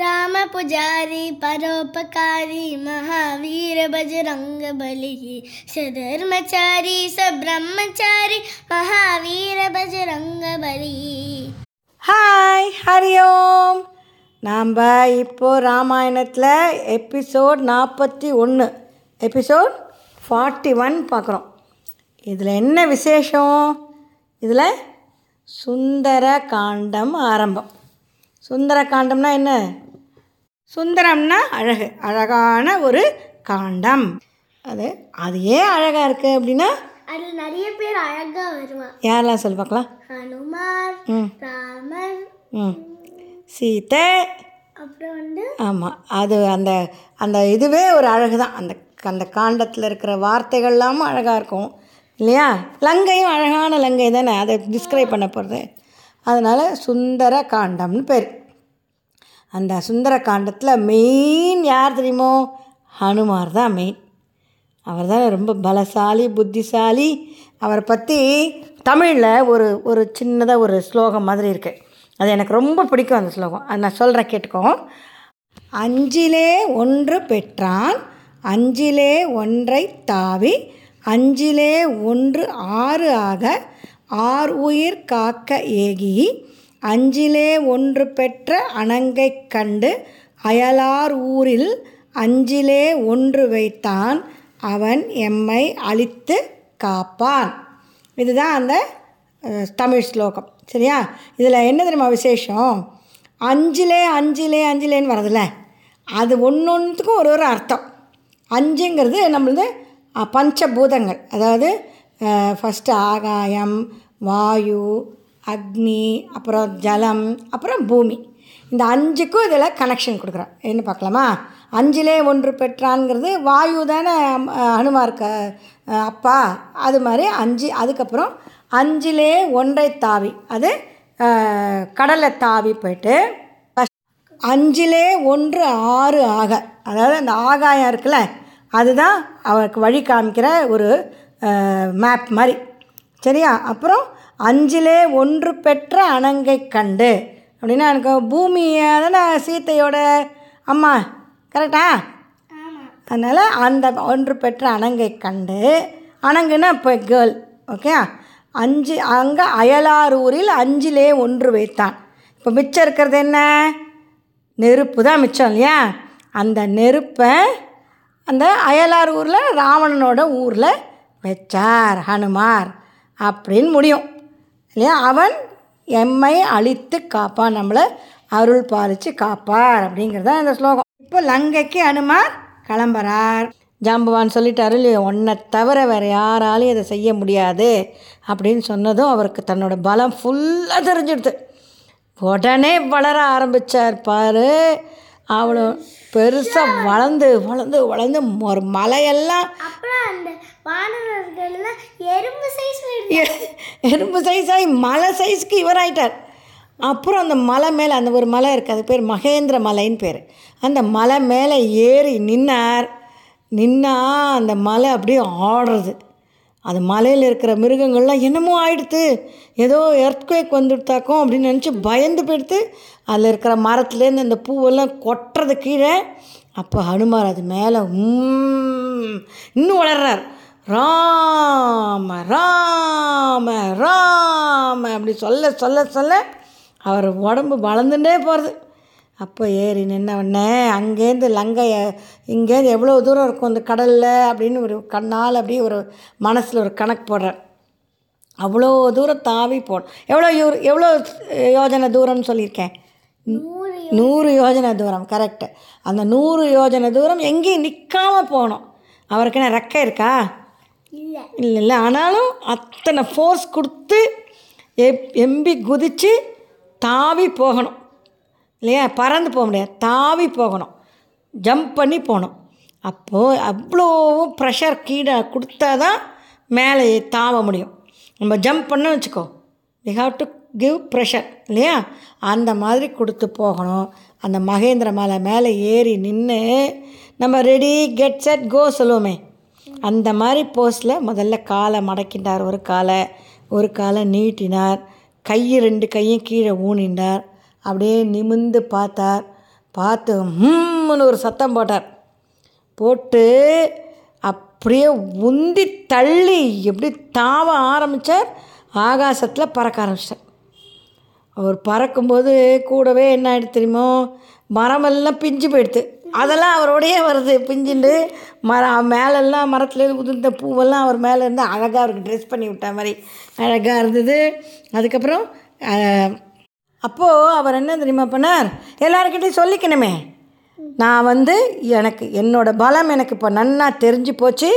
राम पुजारी परोपकारी महावीर बजरंग बली सधर्मचारी सब्रह्मचारी महावीर बजरंग बली ஹாய் ஹரி ஓம் நாம் இப்போ ராமாயணத்தில் எபிசோட் நாற்பத்தி ஒன்று எபிசோட் ஃபார்ட்டி ஒன் பார்க்குறோம் இதில் என்ன விசேஷம் இதில் சுந்தர காண்டம் ஆரம்பம் சுந்தர காண்டம்னா என்ன சுந்தரம்னா அழகு அழகான ஒரு காண்டம். அது அது ஏன் அழகாக இருக்குது அப்படின்னா? அதில் நிறைய பேர் அழகா வருவான் யாரெல்லாம் சொல்லி பார்க்கலாம். ஹனுமார் ம். ராமர். ம். சீத்தை அப்புறம் வந்து ஆமாம் அது அந்த அந்த இதுவே ஒரு அழகு தான் அந்த அந்த காண்டத்தில் இருக்கிற வார்த்தைகள்லாமும் அழகாக இருக்கும். இல்லையா? லங்கையும் அழகான லங்கை தானே? அதை டிஸ்கிரைப் பண்ண போகிறது அதனால் சுந்தர காண்டம்னு பேர். அந்த சுந்தர காண்டத்தில் மெயின் யார் தெரியுமோ? ஹனுமார் தான் மெயின் அவர் தான் ரொம்ப பலசாலி புத்திசாலி. அவரை பற்றி தமிழில் ஒரு ஒரு சின்னதாக ஒரு ஸ்லோகம் மாதிரி இருக்குது அது எனக்கு ரொம்ப பிடிக்கும் அந்த ஸ்லோகம். அது நான் சொல்கிறேன் கேட்டுக்கோ. அஞ்சிலே ஒன்று பெற்றான் அஞ்சிலே ஒன்றை தாவி அஞ்சிலே ஒன்று ஆறு ஆக ஆர் உயிர் காக்க ஏகி அஞ்சிலே ஒன்று பெற்ற அணங்கைக் கண்டு அயலார் ஊரில் அஞ்சிலே ஒன்று வைத்தான் அவன் எம்மை அழித்து காப்பான். இதுதான் அந்த தமிழ் ஸ்லோகம். சரியா? இதில் என்ன தெரியுமா விசேஷம்? அஞ்சிலே அஞ்சிலே அஞ்சிலேன்னு வரதில்ல அது ஒன்று ஒன்றுத்துக்கும் ஒரு ஒரு அர்த்தம். அஞ்சுங்கிறது நம்மளது பஞ்சபூதங்கள். அதாவது ஃபஸ்ட்டு ஆகாயம் வாயு அக்னி அப்புறம் ஜலம் அப்புறம் பூமி. இந்த அஞ்சுக்கும் இதில் கனெக்ஷன் கொடுக்குறோம். என்ன பார்க்கலாமா? அஞ்சிலே ஒன்று பெற்றான்ங்கிறது வாயு தானே அஹ், ஹனுமாருக்கு அப்பா. அது மாதிரி அஞ்சு அதுக்கப்புறம் அஞ்சிலே ஒன்றை தாவி அது கடலை தாவி போயிட்டு அஞ்சிலே ஒன்று ஆறு ஆக அதாவது அந்த ஆகாயம் இருக்குல்ல அதுதான் அவருக்கு வழி காமிக்கிற ஒரு மேப் மாதிரி. சரியா? அப்புறம் அஞ்சிலே ஒன்று பெற்ற அணங்கை கண்டு. அப்படின்னா எனக்கு பூமியை தானே சீத்தையோட அம்மா கரெக்டா அதனால் அந்த ஒன்று பெற்ற அணங்கை கண்டு. அணங்குன்னா இப்போ கேர்ள் ஓகே அஞ்சு அங்கே அயலாரூரில் அஞ்சிலே ஒன்று வைத்தான். இப்போ மிச்சம் இருக்கிறது என்ன? நெருப்பு தான் மிச்சம் இல்லையா? அந்த நெருப்பை அந்த அயலார் ஊரில் ராவணனோட ஊரில் வச்சார் ஹனுமார் அப்படின்னு முடியும். இல்லையா? அவன் எம்மை அழித்து காப்பான். நம்மளை அருள் பாலித்து காப்பார் அப்படிங்கிறது தான் இந்த ஸ்லோகம். இப்போ லங்கைக்கு அனுமார் கிளம்புறார். ஜாம்பவான் சொல்லிட்டாரு இல்லையா உன்னை தவிர வேறு யாராலையும் இதை செய்ய முடியாது. அப்படின்னு சொன்னதும் அவருக்கு தன்னோட பலம் ஃபுல்லாக தெரிஞ்சிடுது. உடனே வளர ஆரம்பித்தார் பாரு. அவ்வளோ பெருசாக வளர்ந்து வளர்ந்து வளர்ந்து ஒரு மலையெல்லாம் வானவர்கள்லாம் எறும்பு சைஸ் எ- எறும்பு சைஸாகி மலை சைஸ்க்கு இவராயிட்டார். அப்புறம் அந்த மலை மேலே அந்த ஒரு மலை இருக்குது அது பேர் மகேந்திர மலைன்னு பேர். அந்த மலை மேலே ஏறி நின்னார். நின்னா அந்த மலை அப்படியே ஆடுறது. அது மலையில் இருக்கிற மிருகங்கள்லாம் என்னமோ ஆயிடுத்து. ஏதோ எர்த்குவேக் வந்துட்டாக்கும் அப்படின்னு நினச்சி பயந்து போயிடுத்து. அதில் இருக்கிற மரத்துலேருந்து அந்த பூவெல்லாம் கொட்டுறது கீழே அப்போ ஹனுமார் அது மேலே இன்னும் வளர்றார். ராம ராம ராம அப்படி சொல்ல சொல்ல சொல்ல அவர் உடம்பு வளர்ந்துட்டே போகிறது அப்போ ஏறி நின்ன உடனே அங்கேருந்து லங்கை இங்கேருந்து எவ்வளோ தூரம் இருக்கும் அந்த கடலில் அப்படின்னு ஒரு கண்ணால் அப்படியே ஒரு மனசில் ஒரு கணக்கு போடுறார். அவ்வளோ தூரம் தாவி போடும் எவ்வளோ யூ எவ்வளோ யோஜனை தூரம்னு சொல்லியிருக்கேன்? நூறு யோஜனை தூரம் கரெக்டு அந்த நூறு யோஜனை தூரம் எங்கேயும் நிற்காம போகணும் அவருக்கு என்ன ரெக்கை இருக்கா? இல்லை. இல்லை இல்லை. ஆனாலும் அத்தனை ஃபோர்ஸ் கொடுத்து எப் எம்பி குதித்து தாவி போகணும். இல்லையா? பறந்து போக முடியாது. தாவி போகணும். ஜம்ப் பண்ணி போகணும். அப்போது அவ்வளோவும் ப்ரெஷர் கீழே கொடுத்தா தான் மேலே தாவ முடியும். நம்ம ஜம்ப் பண்ணோம்னு வச்சுக்கோ. We have to give pressure இல்லையா? அந்த மாதிரி கொடுத்து போகணும். அந்த மகேந்திர மலை மேலே ஏறி நின்று நம்ம ரெடி கெட் செட் கோ சொல்லுவோமே. அந்த மாதிரி போஸ்டில் முதல்ல காலை மடக்கினார் ஒரு காலை ஒரு காலை நீட்டினார். கை ரெண்டு கையும் கீழே ஊனினார் அப்படியே நிமிந்து பார்த்தார். பார்த்து ஹம்னு ஒரு சத்தம் போட்டார். போட்டு அப்படியே உந்தி தள்ளி எப்படி தாவ ஆரம்பித்தார் ஆகாசத்தில் பறக்க ஆரம்பிச்சிட்டார் அவர் பறக்கும்போது கூடவே என்ன ஆகிடுது தெரியுமோ மரமெல்லாம் பிஞ்சு போயிடுது அதெல்லாம் அவரோடையே வருது பிஞ்சுண்டு. மரம் மேலெல்லாம் மரத்துலேருந்து உதிர்ந்த பூவெல்லாம் அவர் மேலே இருந்து அழகாக அவருக்கு ட்ரெஸ் பண்ணி விட்ட மாதிரி அழகாக இருந்தது. அதுக்கப்புறம் அப்போது அவர் என்ன தெரியுமா பண்ணார்? எல்லாருக்கிட்டையும் சொல்லிக்கணுமே. நான் வந்து எனக்கு என்னோட பலம் எனக்கு இப்போ நன்னா தெரிஞ்சு போச்சு.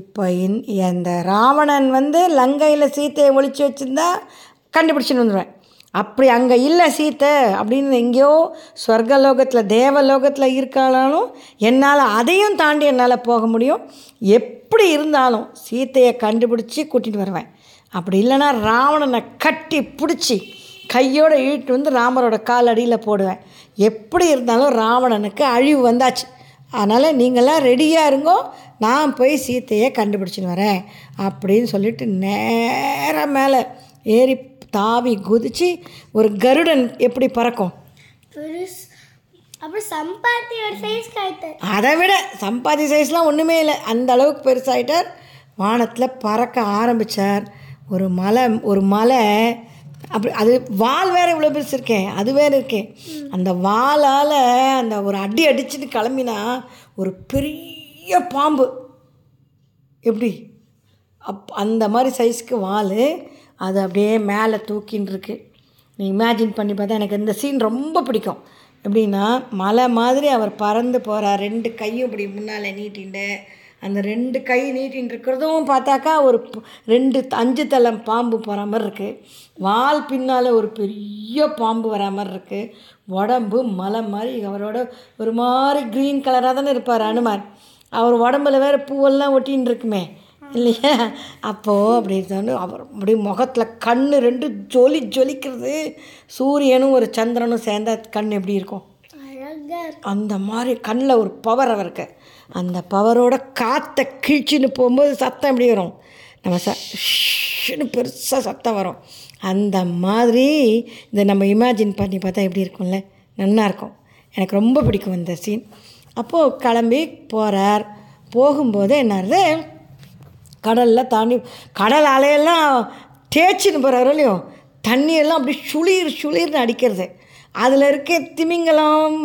இப்போ இந்த ராவணன் வந்து லங்கையில் சீத்தையை ஒழிச்சு வச்சுருந்தா கண்டுபிடிச்சின்னு வந்துடுவேன் அப்படி அங்கே இல்லை சீத்தை அப்படின்னு எங்கேயோ ஸ்வர்கலோகத்தில் தேவலோகத்தில் இருக்காளாலும் என்னால் அதையும் தாண்டி என்னால் போக முடியும். எப்படி இருந்தாலும் சீத்தையை கண்டுபிடிச்சி கூட்டிகிட்டு வருவேன். அப்படி இல்லைன்னா ராவணனை கட்டி பிடிச்சி கையோடு இழுட்டு வந்து ராமரோட கால் அடியில் போடுவேன். எப்படி இருந்தாலும் ராவணனுக்கு அழிவு வந்தாச்சு. அதனால் நீங்களாம் ரெடியாக இருங்கோ. நான் போய் சீத்தையை கண்டுபிடிச்சின்னு வரேன் அப்படின்னு சொல்லிட்டு நேராக மேலே ஏறி தாவி குதிச்சு ஒரு கருடன் எப்படி பறக்கும்? அப்புறம் சம்பாத்தியோட சைஸ் காய்த்தார் அதை விட சம்பாதி சைஸ்லாம் ஒன்றுமே இல்லை. அந்த அளவுக்கு பெருசாயிட்டார். வானத்தில் பறக்க ஆரம்பித்தார் ஒரு மலை ஒரு மலை. அப்படி அது வால் வேற இவ்வளோ பெருசு இருக்கே அது வேற இருக்கே. அந்த வாளால் அந்த ஒரு அடி அடிச்சுட்டு கிளம்பினா ஒரு பெரிய பாம்பு. எப்படி? அப் அந்த மாதிரி சைஸ்க்கு வால். அது அப்படியே மேலே தூக்கின்னு இருக்கு நீ இமேஜின் பண்ணி பார்த்தா எனக்கு இந்த சீன் ரொம்ப பிடிக்கும். எப்படின்னா மலை மாதிரி அவர் பறந்து போகிறார் ரெண்டு கையும் இப்படி முன்னால் நீட்டிண்டு அந்த ரெண்டு கை நீட்டின்னு இருக்கிறதும் பார்த்தாக்கா ஒரு ரெண்டு அஞ்சு தளம் பாம்பு போகிற மாதிரி இருக்குது வால் பின்னால் ஒரு பெரிய பாம்பு வர மாதிரி இருக்குது உடம்பு மலை மாதிரி அவரோட ஒரு மாதிரி க்ரீன் கலராக தானே இருப்பார் அனுமார். அவர் உடம்புல வேறு பூவெல்லாம் ஒட்டின்னு இருக்குமே இல்லையா? அப்போது அப்படி வந்து அவர் அப்படியே முகத்தில் கண் ரெண்டு ஜொலி ஜொலிக்கிறது. சூரியனும் ஒரு சந்திரனும் சேர்ந்தா கண் எப்படி இருக்கும்? அந்த மாதிரி கண்ணில் ஒரு பவர் அவருக்கு அந்த பவரோட காற்றை கிழிச்சின்னு போகும்போது சத்தம் எப்படி வரும்? நம்ம ச ஷ்ன்னு பெருசாக சத்தம் வரும். அந்த மாதிரி இதை நம்ம இமேஜின் பண்ணி பார்த்தா எப்படி இருக்கும்ல? நல்லா இருக்கும். எனக்கு ரொம்ப பிடிக்கும் இந்த சீன் அப்போது கிளம்பி போகிறார் போகும்போது என்னது கடலில் தாண்டி கடல் அலையெல்லாம் தேய்ச்சின்னு போகிற இல்லையோ? தண்ணியெல்லாம் அப்படி சுளிர் சுளிர்னு அடிக்கிறது. அதில் இருக்க திமிங்கலம்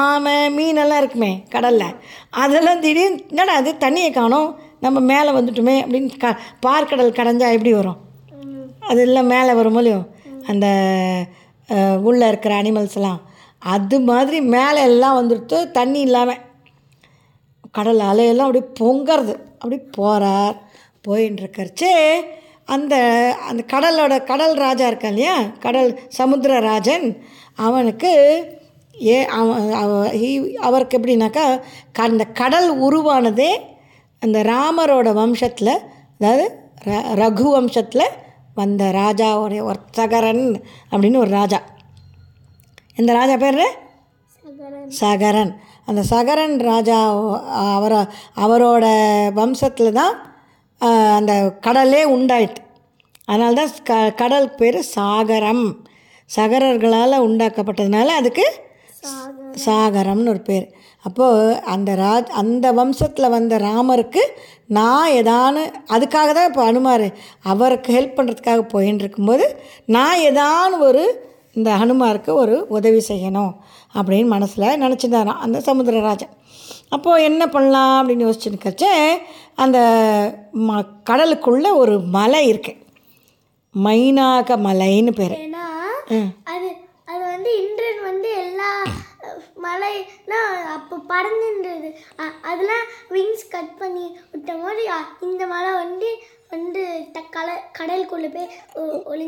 ஆமை மீனெல்லாம் இருக்குமே கடலில். அதெல்லாம் திடீர்னு என்னடா அது தண்ணியை காணோம் நம்ம மேலே வந்துட்டோமே அப்படின்னு க பார்க்கடல் கடைஞ்சா எப்படி வரும்? அது எல்லாம் மேலே வரும்போலையும் அந்த உள்ளே இருக்கிற அனிமல்ஸ் எல்லாம். அது மாதிரி மேலே எல்லாம் வந்துடுத்து தண்ணி இல்லாமல் கடல் அலையெல்லாம் அப்படியே பொங்கிறது. அப்படி போகிறார் போயின்னு இருக்கறச்சே அந்த அந்த கடலோட கடல் ராஜா இருக்கான் இல்லையா? கடல் சமுத்திர ராஜன். அவனுக்கு ஏ அவன் அவருக்கு எப்படின்னாக்கா க- அந்த கடல் உருவானதே அந்த ராமரோட வம்சத்தில் அதாவது ர- ரகு வம்சத்தில் வந்த ராஜாவுடைய ஒரு சகரன் அப்படின்னு ஒரு ராஜா. இந்த ராஜா பேர் சகரன். அந்த சகரன் ராஜா அவர அவரோட வம்சத்தில் தான் அந்த கடலே உண்டாயிட்டு அதனால தான் க கடல் பேர் சாகரம். சகரர்களால் உண்டாக்கப்பட்டதுனால அதுக்கு சாகரம்னு ஒரு பேர். அப்போது அந்த ராஜ் அந்த வம்சத்தில் வந்த ராமருக்கு நான் ஏதானு அதுக்காக தான் இப்போ அனுமார் அவருக்கு ஹெல்ப் பண்ணுறதுக்காக போயின்னு இருக்கும்போது நான் ஏதானு ஒரு இந்த ஹனுமாருக்கு ஒரு உதவி செய்யணும் அப்படின்னு மனசில் நினச்சிருந்தாராம். அந்த சமுத்திரராஜன் அப்போது என்ன பண்ணலாம் அப்படின்னு யோசிச்சுருக்கச்சே அந்த ம கடலுக்குள்ளே ஒரு மலை இருக்குது மைனாக மலைன்னு பேர். அது அது வந்து இந்திரன் வந்து எல்லா மலைனா அப்போ பறந்துன்றது அதெல்லாம் விங்ஸ் கட் பண்ணி விட்ட அ, இந்த மலை வந்து வந்து கல கடலுக்குள்ள போய்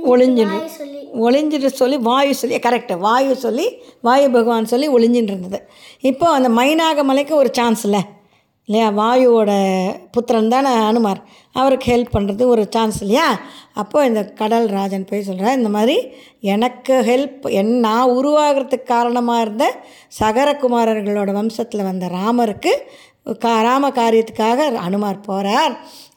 ஒளிஞ்சிடு. சொல்லி. ஒளிஞ்சிட்டு சொல்லி வாயு சொல்லி கரெக்டு வாயு சொல்லி வாயு பகவான் சொல்லி ஒளிஞ்சின்னு இருந்தது. இப்போ அந்த மைனாக மலைக்கு ஒரு சான்ஸ் இல்லை. இல்லையா? வாயுவோட புத்திரன் தானே அனுமார். அவருக்கு ஹெல்ப் பண்ணுறது ஒரு சான்ஸ் இல்லையா? அப்போ இந்த கடல் ராஜன் போய் சொல்கிறேன் இந்த மாதிரி எனக்கு ஹெல்ப் என் நான் உருவாகிறதுக்கு காரணமாக இருந்த சகரகுமாரர்களோட வம்சத்தில் வந்த ராமருக்கு கா ராம காரியத்துக்காக அனுமார் போகிறார்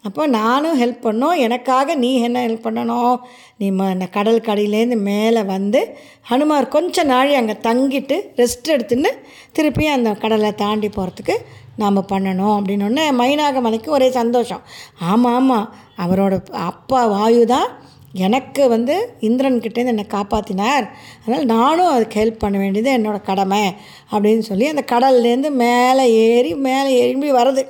அப்போ நானும் ஹெல்ப் பண்ணோம். எனக்காக நீ என்ன ஹெல்ப் பண்ணணும்? நீ ம இந்த கடல் கடையிலேருந்து மேலே வந்து ஹனுமார் கொஞ்ச நாழி அங்கே தங்கிட்டு ரெஸ்ட் எடுத்துன்னு திருப்பி அந்த கடலை தாண்டி போகிறதுக்கு நாம் பண்ணணும் அப்படின்னு ஒன்று மைனாக மலைக்கு ஒரே சந்தோஷம். ஆமாம் ஆமாம் அவரோட அப்பா வாயு தான் எனக்கு வந்து இந்திரன்கிட்டேருந்து என்னை காப்பாற்றினார் அதனால் நானும் அதுக்கு ஹெல்ப் பண்ண வேண்டியது என்னோடய கடமை அப்படின்னு சொல்லி அந்த கடல்லேருந்து மேலே ஏறி மேலே ஏறி வருது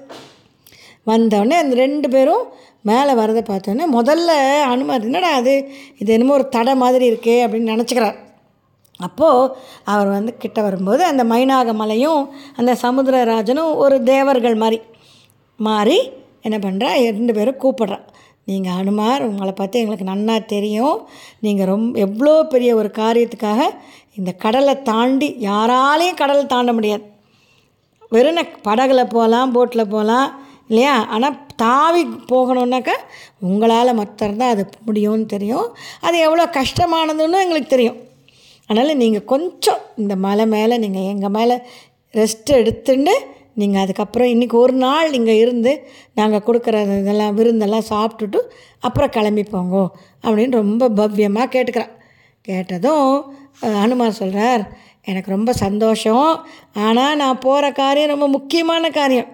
வந்தோடனே அந்த ரெண்டு பேரும் மேலே வரதை பார்த்தோன்னே முதல்ல அனுமதி என்னடா அது இது என்னமோ ஒரு தடை மாதிரி இருக்கே அப்படின்னு நினச்சிக்கிறார். அப்போது அவர் வந்து கிட்ட வரும்போது அந்த மைனாக மலையும் அந்த சமுத்திரராஜனும் ஒரு தேவர்கள் மாதிரி மாறி என்ன பண்ணுறா ரெண்டு பேரும் கூப்பிட்றா. நீங்கள் அனுமார் உங்களை பற்றி எங்களுக்கு நன்னா தெரியும். நீங்கள் ரொம்ப எவ்வளோ பெரிய ஒரு காரியத்துக்காக இந்த கடலை தாண்டி யாராலையும் கடலை தாண்ட முடியாது. வெறும் படகுல போகலாம் போட்டில் போகலாம் இல்லையா? ஆனால் தாவி போகணுன்னாக்கா உங்களால் மற்றர் தான் அது முடியும்னு தெரியும். அது எவ்வளோ கஷ்டமானதுன்னு எங்களுக்கு தெரியும். அதனால் நீங்கள் கொஞ்சம் இந்த மலை மேலே நீங்கள் எங்கள் மேலே ரெஸ்ட் எடுத்துட்டு நீங்கள் அதுக்கப்புறம் இன்றைக்கி ஒரு நாள் இங்கே இருந்து நாங்கள் கொடுக்குற இதெல்லாம் விருந்தெல்லாம் சாப்பிட்டுட்டு அப்புறம் கிளம்பி போங்கோ அப்படின்னு ரொம்ப பவ்யமாக கேட்டுக்கிறான். கேட்டதும் அனுமார் சொல்கிறார் எனக்கு ரொம்ப சந்தோஷம். ஆனால் நான் போகிற காரியம் ரொம்ப முக்கியமான காரியம்.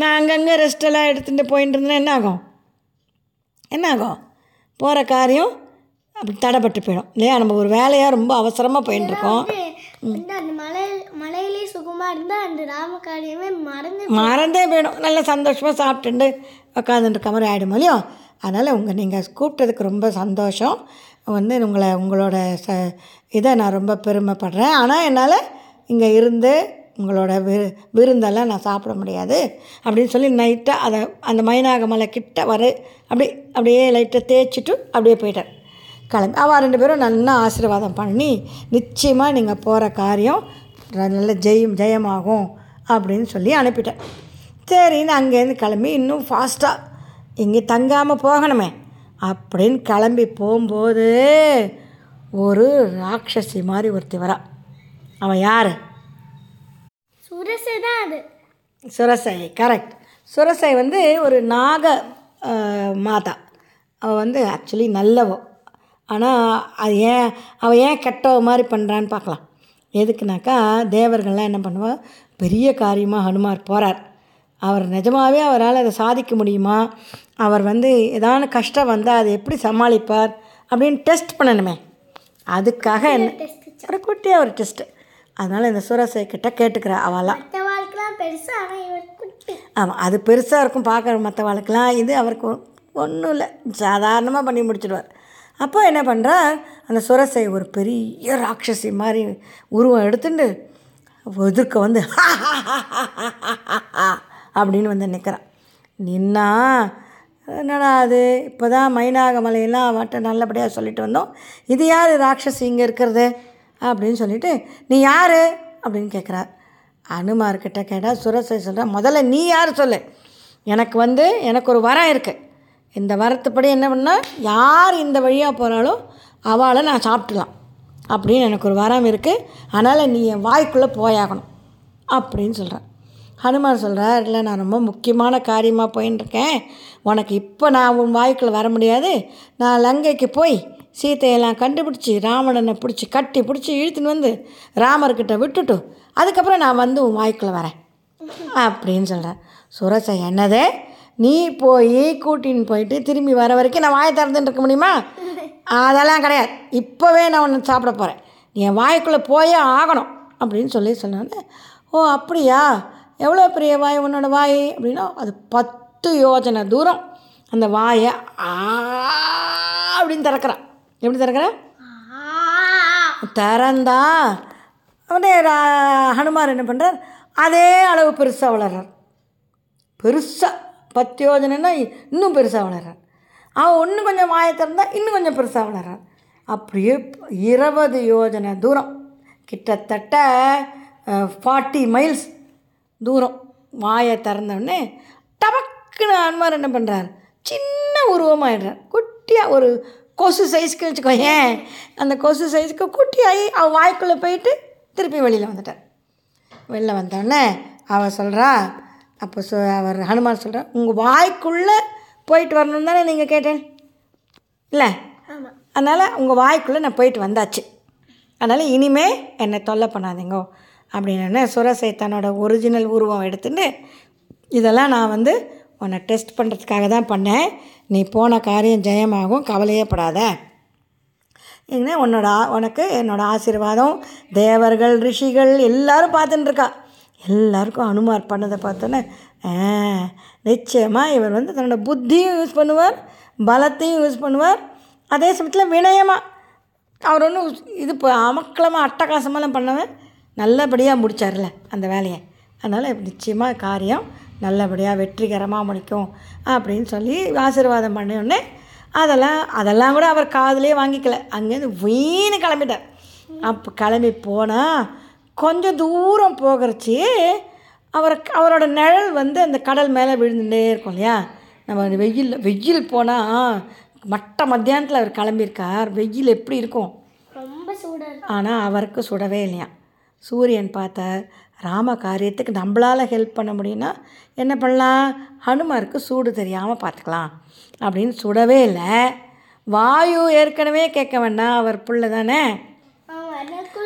நான் அங்கங்கே ரெஸ்டெல்லாம் எடுத்துகிட்டு போயிட்டு இருந்தேன்னா என்ன ஆகும்? என்ன ஆகும்? போகிற காரியம் அப்படி தடைப்பட்டு போயிடும். இல்லையா? நம்ம ஒரு வேலையாக ரொம்ப அவசரமாக போயின்னு இருக்கோம். வந்து அந்த மலை மலையிலே சுகமா இருந்தா அந்த ராம காரியமே மறந்து மறந்தே போயிடும். நல்லா சந்தோஷமாக சாப்பிட்டுண்டு உட்காந்துருக்க மாதிரி ஆகிடும் இல்லையோ? அதனால் உங்கள் நீங்கள் கூப்பிட்டதுக்கு ரொம்ப சந்தோஷம். வந்து உங்களை உங்களோட ச இதை நான் ரொம்ப பெருமைப்படுறேன். ஆனால் என்னால் இங்கே இருந்து உங்களோட விரு விருந்தெல்லாம் நான் சாப்பிட முடியாது அப்படின்னு சொல்லி நைட்டாக அதை அந்த மைனாக மலை கிட்ட வர அப்படி அப்படியே லைட்டாக தேய்ச்சிட்டு அப்படியே போயிட்டேன். கிளம்பி அவள் ரெண்டு பேரும் நல்லா ஆசீர்வாதம் பண்ணி நிச்சயமாக நீங்கள் போகிற காரியம் நல்ல ஜெயம் ஜெயமாகும் அப்படின்னு சொல்லி அனுப்பிட்டேன். சரின்னு அங்கேருந்து கிளம்பி இன்னும் ஃபாஸ்ட்டாக இங்கே தங்காமல் போகணுமே அப்படின்னு கிளம்பி போகும்போது ஒரு ராட்சசி மாதிரி ஒருத்தி வரா. அவன் யார்? சுரசை தான் அது. சுரசை கரெக்ட் சுரசை வந்து ஒரு நாக மாதா. அவள் வந்து ஆக்சுவலி நல்லவோ. ஆனால் அது ஏன் அவள் ஏன் கெட்டவ மாதிரி பண்ணுறான்னு பார்க்கலாம். எதுக்குனாக்கா தேவர்கள்லாம் என்ன பண்ணுவா? பெரிய காரியமாக ஹனுமார் போகிறார் அவர் நிஜமாகவே அவரால் அதை சாதிக்க முடியுமா? அவர் வந்து ஏதான கஷ்டம் வந்தால் அதை எப்படி சமாளிப்பார்? அப்படின்னு டெஸ்ட் பண்ணணுமே. அதுக்காக என்ன ஒரு குட்டியாக ஒரு டெஸ்ட்டு அதனால் இந்த சுரசை கிட்ட கேட்டுக்கிறா அவளாம் குட்டி. ஆமாம் அது பெருசாக இருக்கும் பார்க்குற மற்ற வாழ்க்கெலாம் இது அவருக்கு ஒன்றும் இல்லை. சாதாரணமாக பண்ணி முடிச்சிடுவார். அப்போ என்ன பண்ணுறா அந்த சுரசை ஒரு பெரிய ராட்சசி மாதிரி உருவம் எடுத்துட்டு எதிர்க்க வந்து அப்படின்னு வந்து நிற்கிறான் நின்னா என்னடா அது? இப்போ தான் மைனாக மலையெல்லாம் நல்லபடியாக சொல்லிட்டு வந்தோம். இது யார் ராட்சசி இங்கே இருக்கிறது? அப்படின்னு சொல்லிட்டு நீ யார்? அப்படின்னு கேட்குறார் அனுமார்கிட்ட கேட்டால் சுரசை சொல்கிறேன் முதல்ல நீ யார் சொல்லு? எனக்கு வந்து எனக்கு ஒரு வரம் இருக்குது இந்த வரத்துப்படி என்ன பண்ணால் யார் இந்த வழியாக போகிறாளோ அவளை நான் சாப்பிட்டுலாம். அப்படின்னு எனக்கு ஒரு வரம் இருக்குது அதனால் நீ என் வாய்க்குள்ளே போயாகணும் அப்படின்னு சொல்கிறேன் ஹனுமான் சொல்கிறார் இல்லை நான் ரொம்ப முக்கியமான காரியமாக போயின்னு இருக்கேன் உனக்கு இப்போ நான் உன் வாய்க்குள்ளே வர முடியாது. நான் லங்கைக்கு போய் சீத்தையெல்லாம் கண்டுபிடிச்சி ராவணனை பிடிச்சி கட்டி பிடிச்சி இழுத்துன்னு வந்து ராமர்கிட்ட விட்டுட்டு அதுக்கப்புறம் நான் வந்து உன் வாய்க்குள்ளே வரேன். அப்படின்னு சொல்கிறேன் சுரசை என்னதே? நீ போய் கூட்டின்னு போயிட்டு திரும்பி வர வரைக்கும் நான் வாயை திறந்துட்டு இருக்க முடியுமா? அதெல்லாம் கிடையாது. இப்போவே நான் ஒன்று சாப்பிட போகிறேன் நீ என் வாய்க்குள்ளே போயே ஆகணும் அப்படின்னு சொல்லி சொன்னோன்னே ஓ அப்படியா? எவ்வளோ பெரிய வாய் உன்னோட வாய்? அப்படின்னா அது பத்து யோஜனை தூரம். அந்த வாயை ஆ அப்படின்னு திறக்கிறான். எப்படி திறக்கிறேன்? திறந்தா உடனே ரா- ஹனுமார் என்ன பண்ணுறார் அதே அளவு பெருசாக வளர்றார். பெருசாக பத்து யோஜனைன்னா இன்னும் பெருசாக வளர்றார் அவன் ஒன்று கொஞ்சம் வாயை திறந்தால் இன்னும் கொஞ்சம் பெருசாக வளர்றார் அப்படியே இருபது யோஜனை தூரம். கிட்டத்தட்ட ஃபார்ட்டி மைல்ஸ் தூரம் வாயை திறந்தவுடனே டபக்குன்னு அன்மார் என்ன பண்ணுறார் சின்ன உருவமாகிடுறார் குட்டியாக ஒரு கொசு சைஸ்க்கு வச்சுக்கோ ஏன் அந்த கொசு சைஸ்க்கு குட்டியாகி அவள் வாய்க்குள்ளே போயிட்டு திருப்பி வெளியில் வந்துட்டார். வெளில வந்தோடனே அவள் சொல்கிறா அப்போ சொ அவர் ஹனுமான் சொல்கிறார் உங்கள் வாய்க்குள்ளே போயிட்டு வரணும் தானே நீங்கள் கேட்டேன். இல்லை? அதனால் உங்கள் வாய்க்குள்ளே நான் போயிட்டு வந்தாச்சு. அதனால் இனிமே என்னை தொல்லை பண்ணாதீங்கோ. அப்படின்னு சுரசை தன்னோட ஒரிஜினல் உருவம் எடுத்துட்டு இதெல்லாம் நான் வந்து உன்னை டெஸ்ட் பண்ணுறதுக்காக தான் பண்ணேன். நீ போன காரியம் ஜெயமாகும். கவலையே படாத. என்ன உன்னோட உனக்கு என்னோட ஆசீர்வாதம் தேவர்கள் ரிஷிகள் எல்லாரும் பார்த்துட்டு இருக்கா. எல்லாருக்கும் அனுமார் பண்ணதை பார்த்தோன்னே ஆ, இவர் வந்து தன்னோட புத்தியும் யூஸ் பண்ணுவார் பலத்தையும் யூஸ் பண்ணுவார். அதே சமயத்தில் வினயமாக அவர் ஒன்றும் இது இப்போ அமக்கலமாக அட்டகாசமெல்லாம் பண்ணவன் நல்லபடியாக முடித்தார்ல அந்த வேலையை. அதனால் நிச்சயமாக காரியம் நல்லபடியாக வெற்றிகரமாக முடிக்கும் அப்படின்னு சொல்லி ஆசீர்வாதம் பண்ண உடனே அதெல்லாம் அதெல்லாம் கூட அவர் காதலே வாங்கிக்கல. அங்கேருந்து வீணு கிளம்பிட்டார். அப்போ கிளம்பி போனால் கொஞ்சம் தூரம் போகிறச்சி அவர் அவரோட நிழல் வந்து அந்த கடல் மேலே விழுந்துட்டே இருக்கும் இல்லையா? நம்ம அந்த வெயில் வெயில் போனால் மட்ட மத்தியானத்தில் அவர் கிளம்பியிருக்கார். வெயில் எப்படி இருக்கும்? ரொம்ப இருக்கு. ஆனால் அவருக்கு சுடவே இல்லையா? சூரியன் பார்த்தார். ராம காரியத்துக்கு நம்மளால் ஹெல்ப் பண்ண முடியும்னா என்ன பண்ணலாம்? ஹனுமாருக்கு சூடு தெரியாமல் பார்த்துக்கலாம். அப்படின்னு சுடவே இல்லை. வாயு ஏற்கனவே கேட்க வேண்டாம். அவர் புள்ள தானே?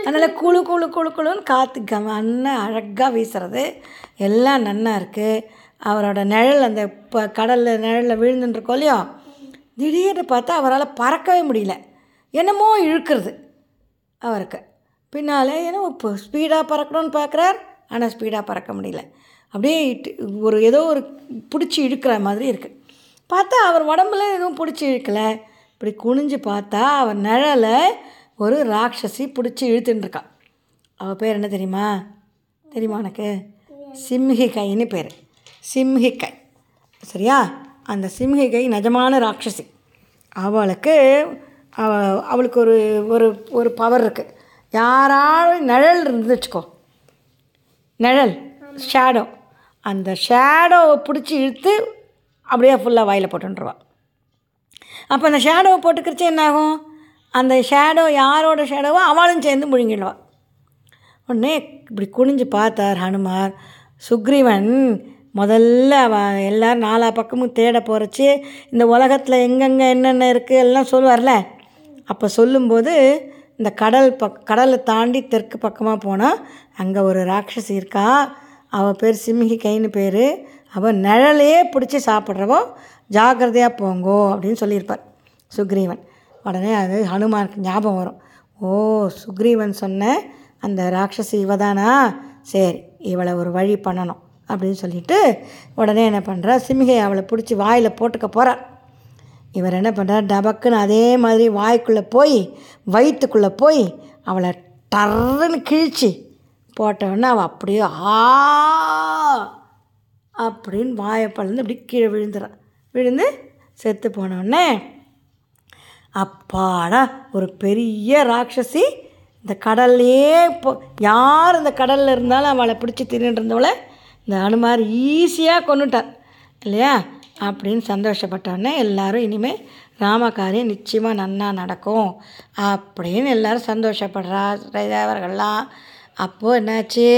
அதனால் குளு குழு குழு குளுன்னு காற்று கமன்னு அழகாக வீசுறது. எல்லாம் நன்னா இருக்குது அவரோட நிழல் அந்த இப்போ கடலில் நிழலில் விழுந்துட்டுருக்கோம் இல்லையோ? திடீர்னு பார்த்தா அவரால் பறக்கவே முடியல. என்னமோ இழுக்கிறது அவருக்கு. பின்னால் ஏன்னா இப்போ ஸ்பீடாக பறக்கணும்னு பார்க்குறார் ஆனால் ஸ்பீடாக பறக்க முடியல. அப்படியே இட்டு- ஒரு ஏதோ ஒரு பிடிச்சி இழுக்கிற மாதிரி இருக்குது பார்த்தா அவர் உடம்புல எதுவும் பிடிச்சி இழுக்கலை. இப்படி குனிஞ்சு பார்த்தா அவர் நிழலை ஒரு ராட்சசி பிடிச்சி இழுத்துன்னு அவள் பேர் என்ன தெரியுமா? தெரியுமா உனக்கு? சிம்ஹிகைன்னு பேர். சிம்ஹிகை. சரியா? அந்த சிம்ஹிகை நிஜமான ராட்சசி. அவளுக்கு அவ அவளுக்கு ஒரு ஒரு ஒரு பவர் இருக்குது யாராலும் நிழல் இருந்து வச்சுக்கோ நிழல் ஷேடோ அந்த ஷேடோவை பிடிச்சி இழுத்து அப்படியே ஃபுல்லாக வாயில் போட்டுருவான் அப்போ அந்த ஷேடோவை போட்டுக்கிறச்சு என்ன ஆகும் அந்த ஷேடோ யாரோட ஷேடோவோ அவளும் சேர்ந்து முழுங்கிடுவாள் உடனே இப்படி குனிஞ்சு பார்த்தார் ஹனுமார். சுக்ரீவன் முதல்ல அவ எல்லோரும் நாலா பக்கமும் தேட போகிறச்சு இந்த உலகத்தில் எங்கெங்கே என்னென்ன இருக்குது எல்லாம் சொல்லுவார்ல? அப்போ சொல்லும்போது இந்த கடல் பக் கடலை தாண்டி தெற்கு பக்கமாக போனால் அங்கே ஒரு ராட்சசி இருக்கா? அவள் பேர் சிம்ஹிகைன்னு பேர். அவள் நிழலையே பிடிச்சி சாப்பிட்றவோ ஜாக்கிரதையாக போங்கோ அப்படின்னு சொல்லியிருப்பார் சுக்ரீவன். உடனே அது ஹனுமானுக்கு ஞாபகம் வரும். ஓ சுக்ரீவன் சொன்ன அந்த ராட்சசி இவதானா? சரி இவளை ஒரு வழி பண்ணணும் அப்படின்னு சொல்லிட்டு உடனே என்ன பண்ணுறா சிமிகை அவளை பிடிச்சி வாயில் போட்டுக்க போகிறார் இவர் என்ன பண்ணுறார் டபக்குன்னு அதே மாதிரி வாய்க்குள்ளே போய் வயிற்றுக்குள்ளே போய் அவளை டர்ன்னு கிழிச்சு போட்ட உடனே அவள் அப்படியே ஆ அப்படின்னு வாயை பழந்து அப்படி கீழே விழுந்துறான் விழுந்து செத்து போன அப்பாடா ஒரு பெரிய ராட்சசி. இந்த கடல்லையே இப்போ யார் இந்த கடலில் இருந்தாலும் அவளை பிடிச்சி தின்னுட்டு இருந்தவளை இந்த அனுமார் ஈஸியாக கொண்டுட்டார் இல்லையா? அப்படின்னு சந்தோஷப்பட்டோடனே எல்லாரும் இனிமேல் ராமகாரியம் நிச்சயமாக நன்னா நடக்கும் அப்படின்னு எல்லாரும் சந்தோஷப்படுறா தேவர்கள்லாம் அப்போது என்னாச்சு?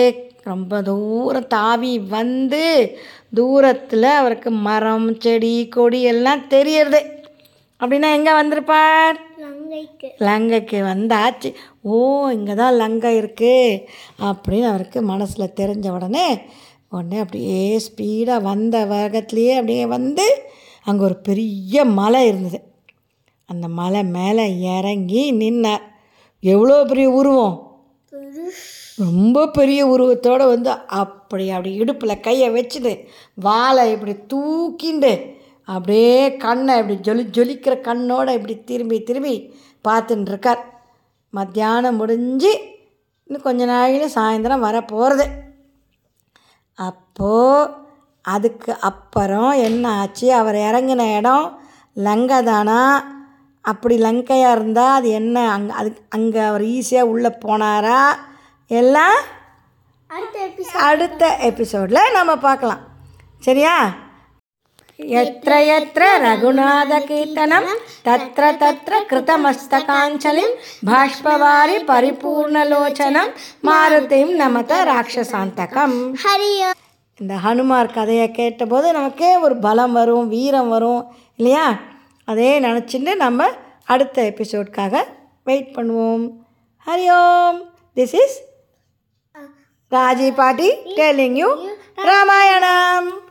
ரொம்ப தூரம் தாவி வந்து தூரத்தில் அவருக்கு மரம் செடி கொடி எல்லாம் தெரியறது. அப்படின்னா எங்கே வந்திருப்பார்? லங்கைக்கு. லங்கைக்கு வந்தாச்சு. ஓ இங்கே தான் லங்கை இருக்குது அப்படின்னு அவருக்கு மனசில் தெரிஞ்ச உடனே உடனே அப்படியே ஸ்பீடாக வந்த வேகத்துலேயே அப்படியே வந்து அங்கே ஒரு பெரிய மலை இருந்தது. அந்த மலை மேலே இறங்கி நின்னார். எவ்வளோ பெரிய உருவம்? ரொம்ப பெரிய உருவத்தோடு வந்து அப்படி அப்படி இடுப்பில் கையை வச்சுட்டு வாலை இப்படி தூக்கிண்டு அப்படியே கண்ணை இப்படி ஜொலி ஜொலிக்கிற கண்ணோட இப்படி திரும்பி திரும்பி பார்த்துட்டு இருக்கார் மத்தியானம் முடிஞ்சு இன்னும் கொஞ்ச நாளையில் சாயந்தரம் வர போகிறது அப்போது அதுக்கு அப்புறம் என்ன ஆச்சு? அவர் இறங்கின இடம் லங்கை தானா அப்படி லங்கையாக இருந்தால் அது என்ன? அங்கே அது அங்கே அவர் ஈஸியாக உள்ளே போனாரா? எல்லாம் அடுத்த எபிசோடில் நம்ம பார்க்கலாம். சரியா? यत्र यत्र रघुनाथकीर्तनं तत्र तत्र कृतमस्तकाञ्चलिं बाष्पवारि परिपूर्णलोचनं मारुतिं नमत ராட்சசாந்தகம் ஹரியோ இந்த ஹனுமார் கதையை கேட்டபோது நமக்கே ஒரு பலம் வரும் வீரம் வரும் இல்லையா? அதே நினச்சிட்டு நம்ம அடுத்த எபிசோட்காக வெயிட் பண்ணுவோம். ஹரி ஓம். திஸ் இஸ் ராஜி பாட்டி டெல்லிங் யூ ராமாயணம்.